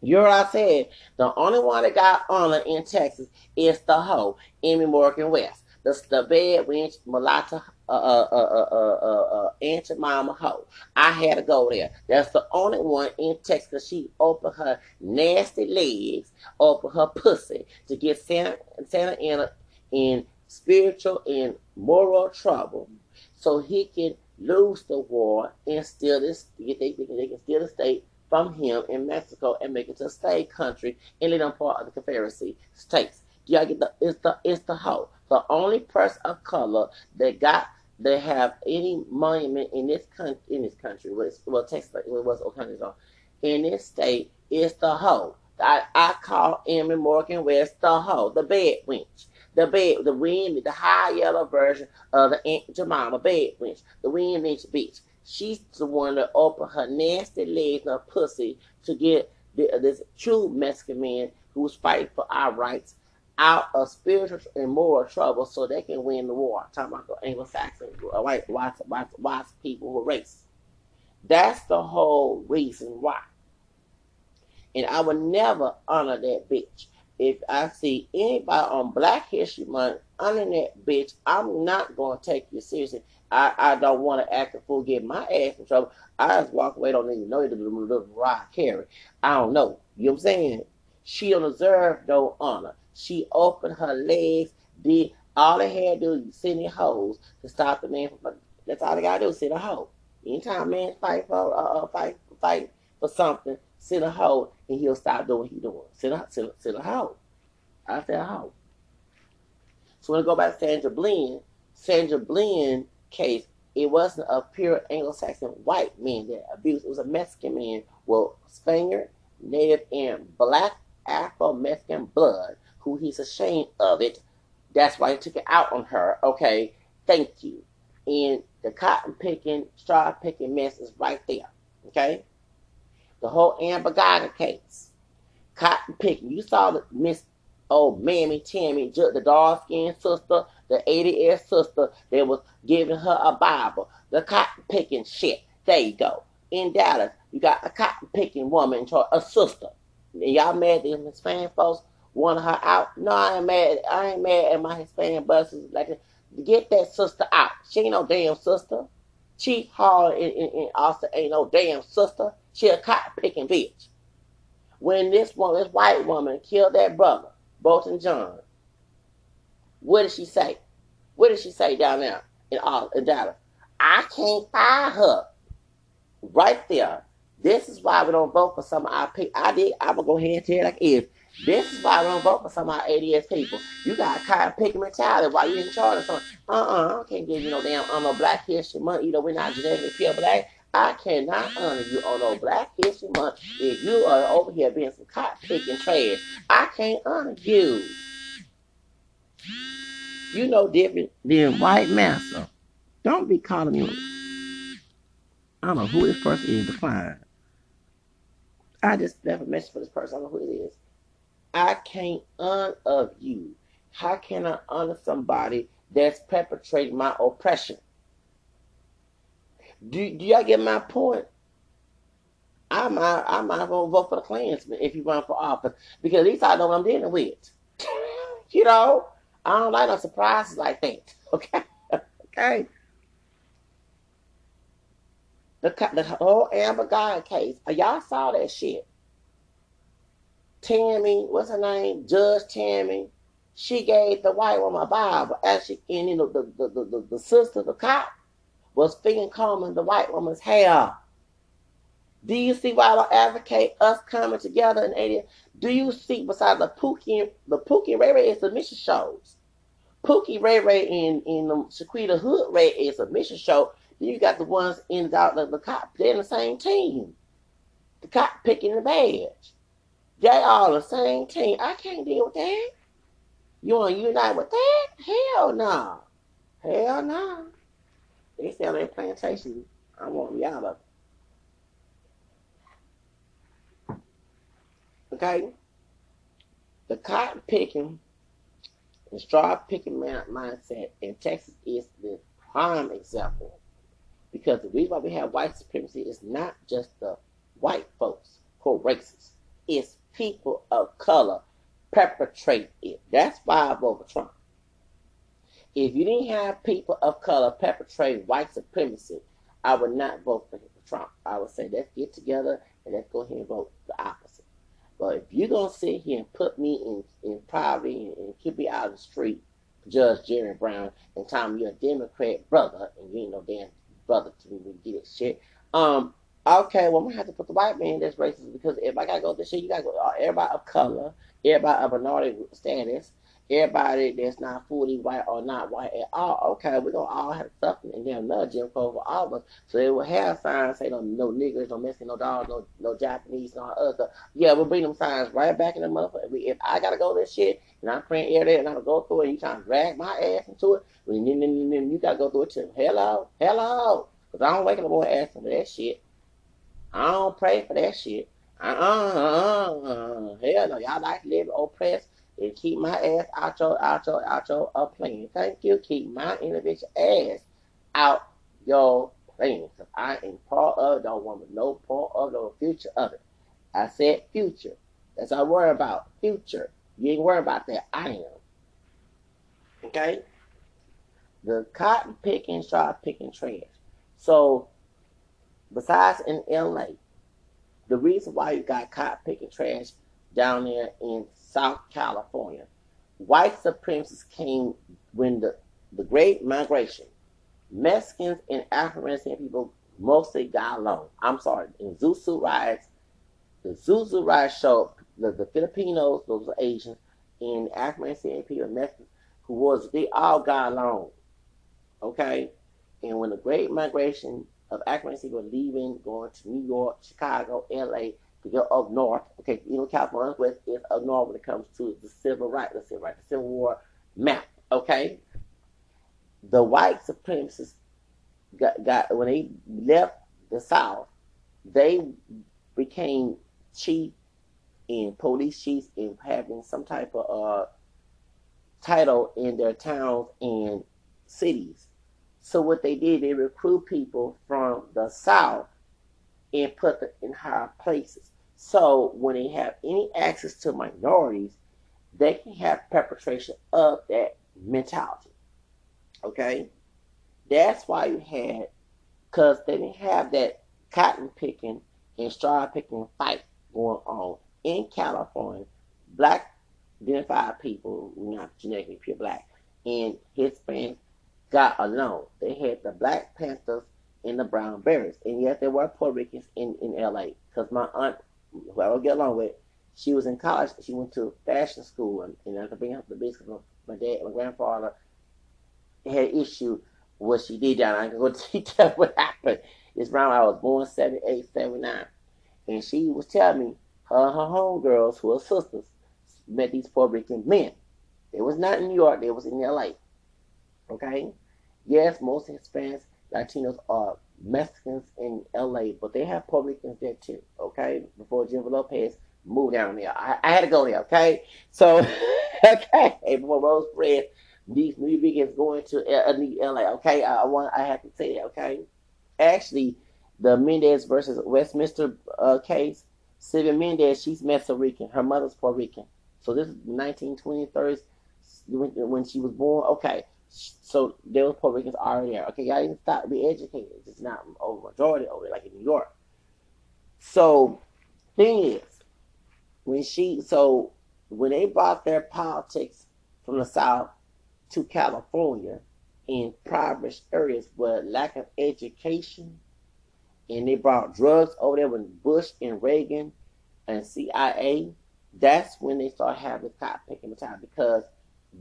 You heard what I said? The only one that got honor in Texas is the hoe, Emmy Morgan West. The, the bed wench, mulatto, uh, uh, uh, uh, uh, uh, Aunt Mama hoe. I had to go there. That's the only one in Texas. She opened her nasty legs, opened her pussy to get Santa, Santa Anna in spiritual and moral trouble so he can lose the war and steal this, they, they, they can steal the state from him in Mexico and make it to a state country and them part of the Confederacy states. Do y'all get the, it's the, it's the whole. The only person of color that got, that have any monument in this country, in this country, was, well, Texas, it was O'Connor, in this state, is the hoe. I, I call Emmy Morgan West the hoe, the bed wench. The bed, the wind, the high yellow version of the Aunt Jemima bed wench. The wind wench bitch. She's the one that opened her nasty legs and her pussy to get the, this true Mexican man who was fighting for our rights out of spiritual and moral trouble so they can win the war. I'm talking about the Anglo-Saxon, uh, white, white, white, white people who race. That's the whole reason why. And I would never honor that bitch. If I see anybody on Black History Month honor that bitch, I'm not going to take you seriously. I, I don't want to act a fool, get my ass in trouble. I just walk away, don't even know the little Mariah Carey. I don't know. You know what I'm saying? She don't deserve no honor. She opened her legs, did all they had to do send in hoes to stop the man from. That's all they gotta do, send a hoe. Anytime man fight for uh, uh fight fight for something, send a hoe and he'll stop doing what he doing. Send a send, send a hoe. I said a hoe. So when I go back to Sandra Bland, Sandra Bland case, it wasn't a pure Anglo-Saxon white man that abused. It was a Mexican man well, Spaniard, Native, and Black Afro-Mexican blood who he's ashamed of it. That's why he took it out on her. Okay, thank you. And the cotton picking, straw picking mess is right there. Okay? The whole Amber Guyger case. Cotton picking. You saw the Miss Oh Mammy Tammy, the dark skinned sister, the 80 sister that was giving her a Bible. The cotton picking shit. There you go. In Dallas, you got a cotton picking woman, a sister. And y'all mad at them Hispanic folks want her out. No, I ain't mad. I ain't mad at my Hispanic brothers. Like, get that sister out. She ain't no damn sister. Chief Hall in, in, in Austin ain't no damn sister. She a cotton picking bitch. When this one, this white woman killed that brother, Botham Jean, what did she say? What did she say down there in, in Dallas? I can't fire her. Right there. This is why we don't vote for some of our people. I did. I'm gonna go ahead and tell like if this is why I don't vote for some of our ADOS people. You got of picky mentality while you in charge of something. Uh-uh, I can't give you no damn on no Black History Month. You know, we're not genetically pure black. I cannot honor you on no Black History Month if you are over here being some cotton picking trash. I can't honor you. You know different than white massa. Don't be calling me. I don't know who this person is to find. I just a message for this person. I don't know who it is. I can't honor of you. How can I honor somebody that's perpetrating my oppression? Do, do y'all get my point? I might I might well vote for the Klansman if you run for office because at least I know what I'm dealing with. you know, I don't like no surprises like that. Okay, okay. The the whole Amber Guyger case, y'all saw that shit. Tammy, what's her name? Judge Tammy. She gave the white woman a Bible. Actually, and you know, the, the, the, the, sister, the cop, was finger combing the white woman's hair. Do you see why I don't advocate us coming together in 80? Do you see besides the Pookie the Pookie Ray Ray is submission shows? Pookie Ray Ray and, and the Shaquita Hood Ray is a mission show. Then you got the ones in the, the, the cop, they're in the same team. The cop picking the badge. They all the same team. I can't deal with that. You want to unite with that? Hell no. Hell no. They sell their plantation. I want me out of it. Okay? The cotton picking and straw picking mindset in Texas is the prime example. Because the reason why we have white supremacy is not just the white folks who are racist. It's people of color perpetrate it. That's why I vote for Trump. If you didn't have people of color perpetrate white supremacy, I would not vote for Trump. I would say let's get together and let's go ahead and vote the opposite. But if you're gonna sit here and put me in, in poverty and, and keep me out of the street, Judge Jerry Brown, and tell me you're a Democrat brother and you ain't no damn brother to me to get it shit. Um, okay, well, I'm gonna have to put the white man that's racist because if I gotta go this shit, you gotta go everybody of color, everybody of minority status, everybody that's not fully white or not white at all. Okay, we're gonna all have something and then another Jim Crow for all of us. So they will have signs say no no niggers, no Mexican, no dogs, no no Japanese, no other. Yeah, we'll bring them signs right back in the motherfucker. If I gotta go this shit and I'm praying every day and I'm gonna go through it and you trying to drag my ass into it, then you gotta go through it too. Hello, hello. Cause I don't wake up morning asking for that shit. I don't pray for that shit. Uh-uh, uh-uh. Hell no, y'all like live oppressed and keep my ass out your, out your, out your uh, plane. Thank you. Keep my individual ass out your plane. Because I am part of, don't no part of the future of it. I said future. That's all I worry about. Future. You ain't worry about that. I am. Okay? The cotton picking, start picking trash. So, besides in LA, the reason why you got cotton picking trash down there in South California, white supremacists came when the, the Great Migration. Mexicans and African people mostly got along. I'm sorry, in Zoot Suit riots, the Zoot Suit riots showed the, the Filipinos, those are Asians, and African people, Mexicans, who was, they all got along. Okay? And when the Great Migration of African people leaving, going to New York, Chicago, LA, to go up north, okay, you know, California West is up north when it comes to the civil rights, the civil rights, the Civil War map, okay? The white supremacists got, got when they left the South, they became chief and police chiefs and having some type of uh, title in their towns and cities. So what they did, they recruit people from the South and put them in higher places. So when they have any access to minorities, they can have perpetration of that mentality. Okay? That's why you had, because they didn't have that cotton picking and straw picking fight going on in California. Black identified people, not genetically pure black, and Hispanic got along. They had the Black Panthers and the Brown Berets. And yes, there were Puerto Ricans in, in LA. Because my aunt, who I would get along with, she was in college. She went to fashion school. And, and I can bring up the business because my dad, my grandfather had issue what she did down. I can go detail what happened. It's around I was born 78, 79. And she was telling me her her homegirls, who are sisters, met these Puerto Rican men. They was not in New York, they was in LA. Okay? Yes, most Hispanics, Latinos are Mexicans in LA, but they have Puerto Ricans there too, okay? Before Jennifer Lopez moved down there. I, I had to go there, okay? So, okay, before Rose Fred, these new begins going to LA, okay? I, I, want, I have to say that, okay? Actually, the Mendez versus Westminster uh, case, Sylvia Mendez, she's Mexican Rican. Her mother's Puerto Rican. So this is 1920s, 30s, when, when she was born. Okay, so there was Puerto Ricans already there. Okay, y'all need to stop be educated. It's not over majority over like in New York. So thing is, when she so when they brought their politics from the South to California in impoverished areas with lack of education, and they brought drugs over there with Bush and Reagan and CIA, that's when they started having cop picking the time because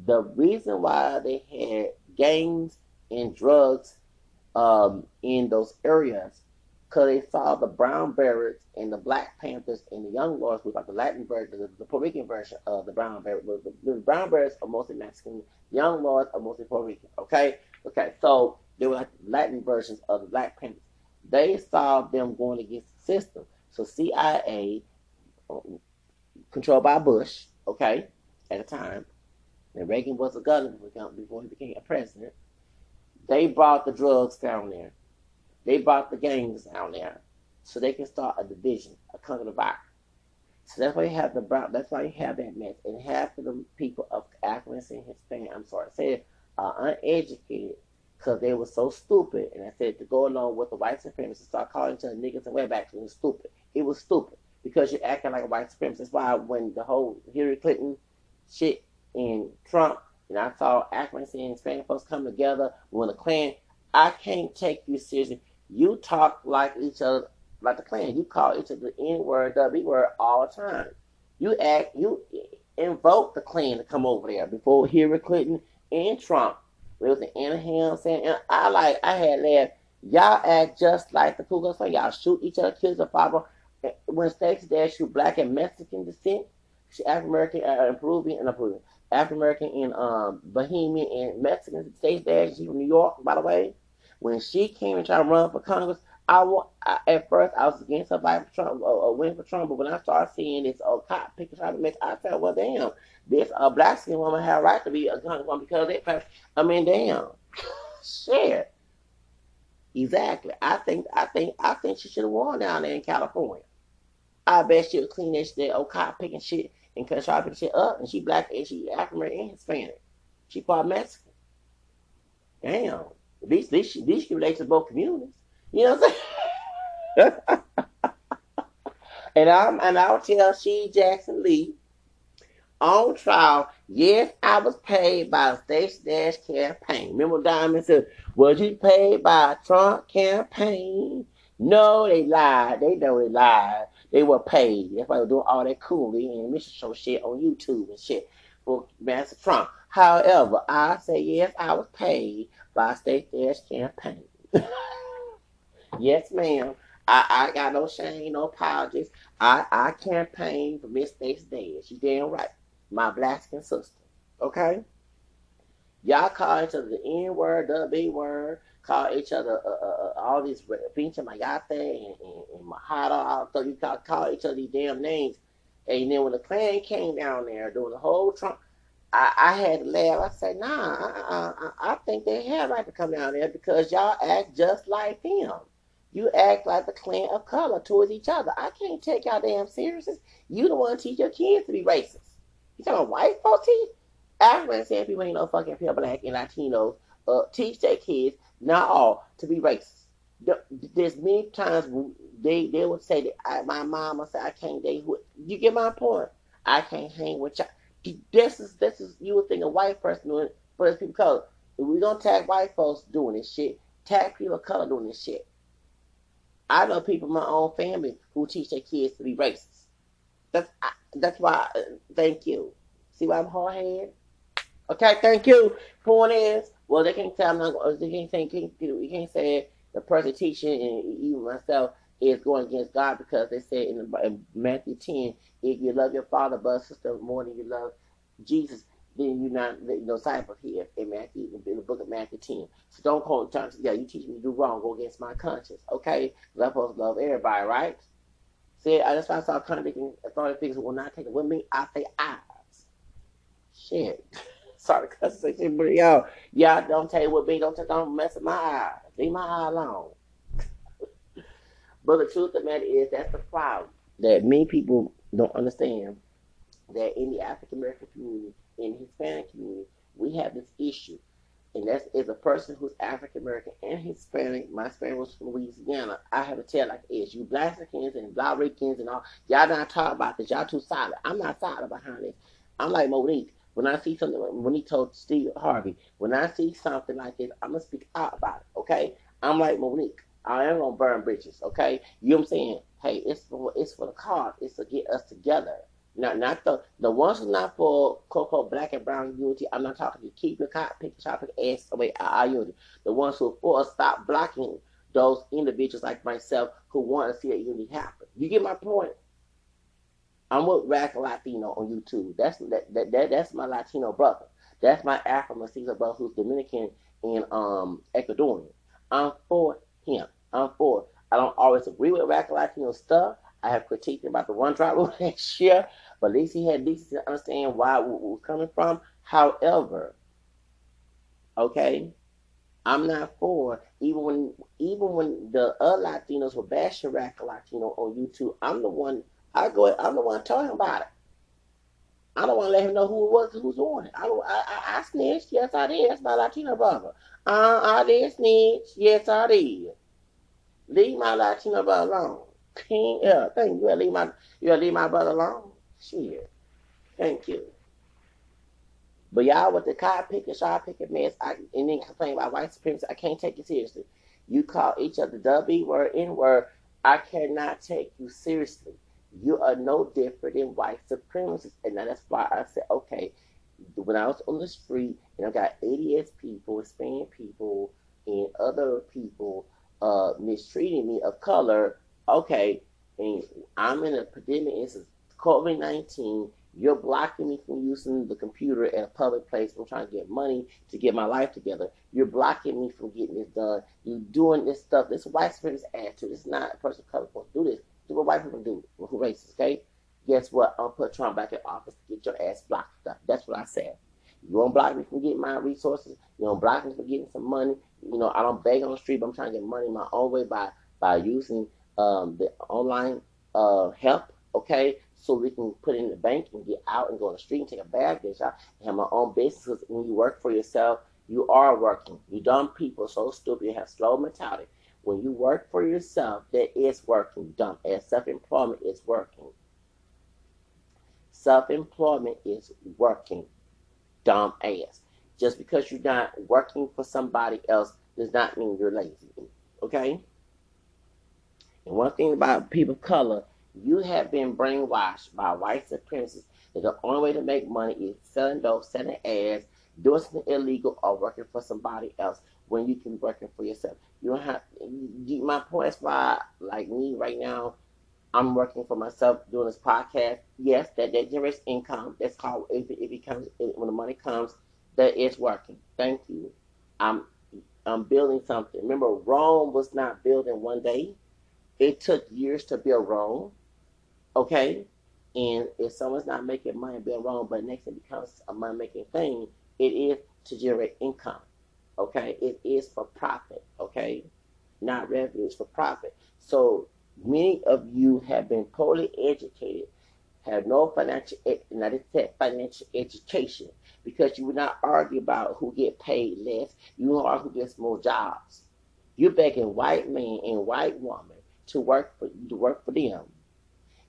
the reason why they had gangs and drugs um, in those areas because they saw the Brown Berets and the Black Panthers and the Young Lords, which are the Latin version, the, the Puerto Rican version of the Brown Berets. The, the, Brown Berets are mostly Mexican, Young Lords are mostly Puerto Rican. Okay, okay, so they were like Latin versions of the Black Panthers. They saw them going against the system. So CIA, controlled by Bush, okay, at the time, and Reagan was a governor before he became a president. They brought the drugs down there. They brought the gangs down there, so they can start a division, a kind conquer back. So that's why you have the brown. That's why you have that mess. And half of the people of African and Hispanic, I'm sorry, I said, are uneducated because they were so stupid. And I said to go along with the white supremacists, start calling each other niggas and wetbacks. It was stupid. It was stupid because you're acting like a white supremacist. That's why when the whole Hillary Clinton shit and Trump, and I saw Africans and Hispanic folks come together when the Klan. I can't take you seriously. You talk like each other, like the Klan. You call each other the N word, the B word all the time. You act, you, invoke the Klan to come over there before Hillary Clinton and Trump. It was in Anaheim saying, and I like, I had laughed. Y'all act just like the Ku Klux Klan. Y'all shoot each other, kill the father. When Stacey Dash shoot black and Mexican descent, she African American, uh, Peruvian, and Peruvian, African American and um, Bahamian and Mexican. Stacey Dash, she from New York, by the way. When she came and tried to run for Congress, I, I at first I was against her fight for Trump, uh, uh, win for Trump, but when I started seeing this uh, cop picking trying to make, I felt well, damn, this uh, black skin woman had a right to be a congresswoman because they, I mean, damn, shit. Exactly. I think I think I think she should have won down there in California. I bet she would clean that shit, old cop picking shit and cut picking shit up, and she black and she African American and Hispanic. She part Mexican. Damn. These these these can relate to both communities. You know what I'm saying? and I'm and I'll tell Sheila Jackson Lee on trial. Yes, I was paid by a Stacey Dash campaign. Remember Diamond said, Was you paid by a Trump campaign? No, they lied. They know they lied. They were paid. That's why they were doing all that cooling and mission show shit on YouTube and shit for Master Trump. However, I say yes, I was paid by Stacey Dash campaign. Yes, ma'am. I, I got no shame, no apologies. I, I campaign for Miss Stacey Dash. You damn right. My black sister. Okay? Y'all call other the N word, the B word, call each other uh, uh, uh all these Pinche Mayate and, and, and Mahada, so you call, call each other these damn names. And then when the Klan came down there doing the whole Trump, I, I had to laugh. I said, nah, I, I, I think they had right to come down there because y'all act just like them. You act like the Klan of color towards each other. I can't take y'all damn serious. You the one teach your kids to be racist. You talking white folks teach? African people ain't no fucking pure black and Latinos uh, teach their kids, not all, to be racist. There's many times they they would say that I, my would say I can't date who. You get my point? I can't hang with y'all. This is this is you would think a white person doing it, but it's people of color. If we don't tag white folks doing this shit, tag people of color doing this shit. I know people in my own family who teach their kids to be racist. That's that's why. Uh, thank you. See why I'm hard headed. Okay, thank you. Point is, well, they can't tell I'm not. They can't say can't, you can't say the person teaching and even myself is going against God because they said in, in Matthew 10, if you love your father but sister more than you love Jesus, then you're not know disciple here in Matthew in the book of Matthew 10. So don't call it time yeah, you teach me to do wrong, go against my conscience. Okay? Because I'm supposed to love everybody, right? See, that's why I saw contradicting authority figures will not take it with me out their eyes. Shit. Sorry, cuz but y'all, y'all don't take with me, don't take don't mess with my eye. Leave my eye alone. but the truth of the matter is that's the problem. That many people don't understand that in the African American community in the Hispanic community, we have this issue. And that is a person who's African American and Hispanic. My Spanish was from Louisiana. I have to tell like it is. You Blackicans and Blauricans and all, y'all not talk about this. Y'all too silent. I'm not silent behind this. I'm like Mo'Nique. When I see something, when he told Steve Harvey, when I see something like this, I'm gonna speak out about it. Okay? I'm like Mo'Nique. I am gonna burn bridges. Okay? You know what I'm saying? Hey, it's for it's for the cause. It's to get us together. Not not the the ones who's not for quote black and brown unity. I'm not talking to keep your cop pick shop ass away our unity. The ones who are for stop blocking those individuals like myself who want to see that unity happen. You get my point? I'm with Radical Latino on YouTube. That's that, that, that that's my Latino brother. That's my Afro Mestizo brother who's Dominican and um Ecuadorian. I'm for him. I'm for. I don't always agree with Radical Latino stuff. I have critiqued him about the one drop rule next year, but at least he had decency to understand why it was coming from. However, okay, I'm not for even when even when the other Latinos were bashing Radical Latino on YouTube. I'm the one I go. I'm the one talking about it. I don't want to let him know who it was who's doing it. I, I, I, I snitched. Yes, I did. That's my Latino brother. Uh, I did snitch. Yes, I did. Leave my Latino brother alone. King, yeah, thank you. Leave my you leave my brother alone. Shit. Thank you. But y'all with the car picking, shaw picking mess, I, and then complain about white supremacy, I can't take it seriously. You call each other W word, N word, I cannot take you seriously. You are no different than white supremacists. And that's why I said, okay, when I was on the street and I got ADOS people, Hispanic people, and other people uh, mistreating me of color, okay, and I'm in a pandemic, it's COVID 19, you're blocking me from using the computer at a public place. I'm trying to get money to get my life together. You're blocking me from getting this done. You're doing this stuff. This white supremacist attitude. It's not a person of color supposed to do this. Do what white people do. Who racist, okay? Guess what? I'm put Trump back in office to get your ass blocked. Stuff. That's what I said. You don't block me from getting my resources. You don't block me from getting some money. You know, I don't beg on the street, but I'm trying to get money my own way by by using um, the online uh, help. Okay, so we can put in the bank and get out and go on the street and take a bag dish out and have my own business. Because when you work for yourself, you are working. You dumb people, so stupid, you have slow mentality. When you work for yourself, that is working. Dumb as self employment is working. Self employment is working. Dumb ass. Just because you're not working for somebody else does not mean you're lazy. Okay? And one thing about people of color, you have been brainwashed by white supremacists that the only way to make money is selling dope, selling ads, doing something illegal, or working for somebody else when you can work it for yourself. You don't have. My point is why, like me right now, I'm working for myself doing this podcast. Yes, that, that generates income. That's called if it, becomes when the money comes, that is working. Thank you. I'm I'm building something. Remember, Rome was not built in one day. It took years to build Rome. Okay? And if someone's not making money being Rome, but next it becomes a money making thing, it is to generate income. Okay? It is for profit. Okay? Not revenue, it's for profit. So many of you have been poorly educated, have no financial not financial education because you would not argue about who get paid less. You are who gets more jobs. You're begging white men and white women to work for to work for them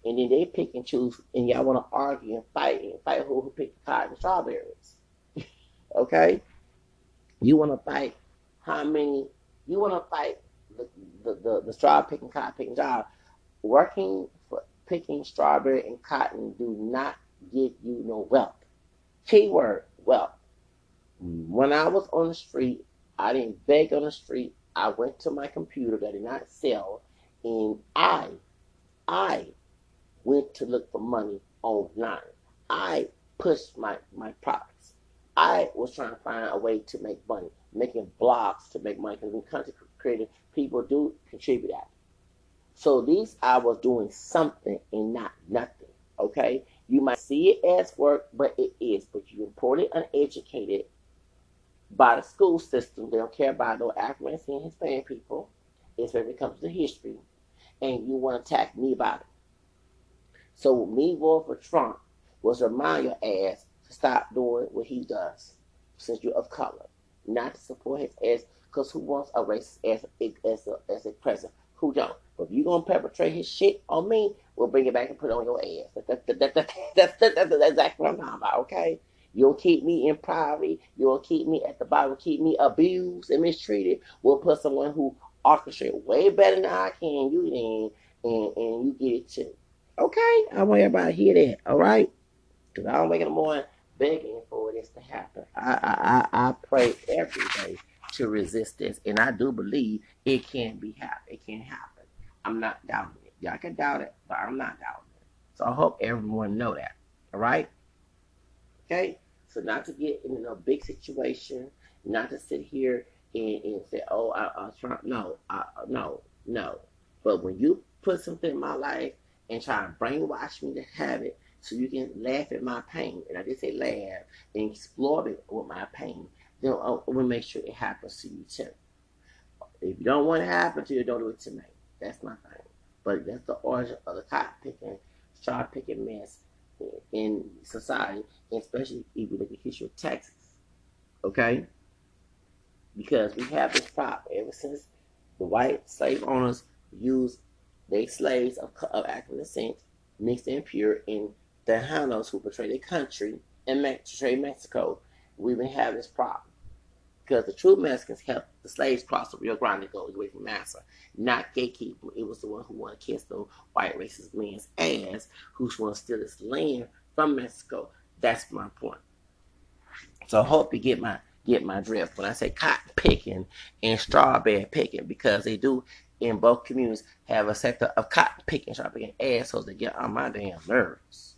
and then they pick and choose, and y'all want to argue and fight and fight who, who picked cotton and strawberries. okay? You want to fight how many, you want to fight the, the, the, the straw picking, cotton picking job. Working for picking strawberry and cotton do not give you no wealth. Keyword, wealth. When I was on the street, I didn't beg on the street. I went to my computer that did not sell, and I, I went to look for money online. I pushed my, my products. I was trying to find a way to make money, making blogs to make money because when content creating people do contribute that. So these I was doing something and not nothing. Okay, you might see it as work, but it is. But you're poorly uneducated by the school system. They don't care about no African and Hispanic people, especially when it comes to history, and you want to attack me about it. So me voting for Trump was remind your ass stop doing what he does since you're of color, not to support his ass. Because who wants a racist as a, as a, as a president? Who don't? But if you're gonna perpetrate his shit on me, we'll bring it back and put it on your ass. That, that, that, that, that's, that's, that's exactly what I'm talking about. Okay. You'll keep me in poverty. You'll keep me at the bottom. Keep me abused and mistreated. We'll put someone who orchestrate way better than I can. You then, and, and you get it too. Okay, I want everybody to hear that. All right, because I don't wake in the morning begging for this to happen. I, I I pray every day to resist this, and I do believe it can be happen. It can happen. I'm not doubting it. Y'all can doubt it, but I'm not doubting it. So I hope everyone know that. All right. Okay. So not to get in a big situation, not to sit here and, and say, "Oh, I, I trying." No, I, no, no. But when you put something in my life and try to brainwash me to have it so you can laugh at my pain. And I did say laugh and explore it with my pain. Then I will make sure it happens to you too. If you don't want it to happen to you, don't do it to me. That's my thing. But that's the origin of the cop picking, straw picking mess in society, especially if you look at history of Texas. Okay? Because we have this problem ever since the white slave owners used they slaves of, of African descent, mixed and pure, in the Tejanos who portray their country and betray Mexico. We've been having this problem. Because the true Mexicans helped the slaves cross the Rio Grande go away from Massa, not gatekeeper. It was the one who wanted to kiss the white racist man's ass, who's want to steal this land from Mexico. That's my point. So I hope you get my get my drift when I say cotton picking and strawberry picking because they do in both communities have a sector of cotton picking, strawberry picking assholes that get on my damn nerves.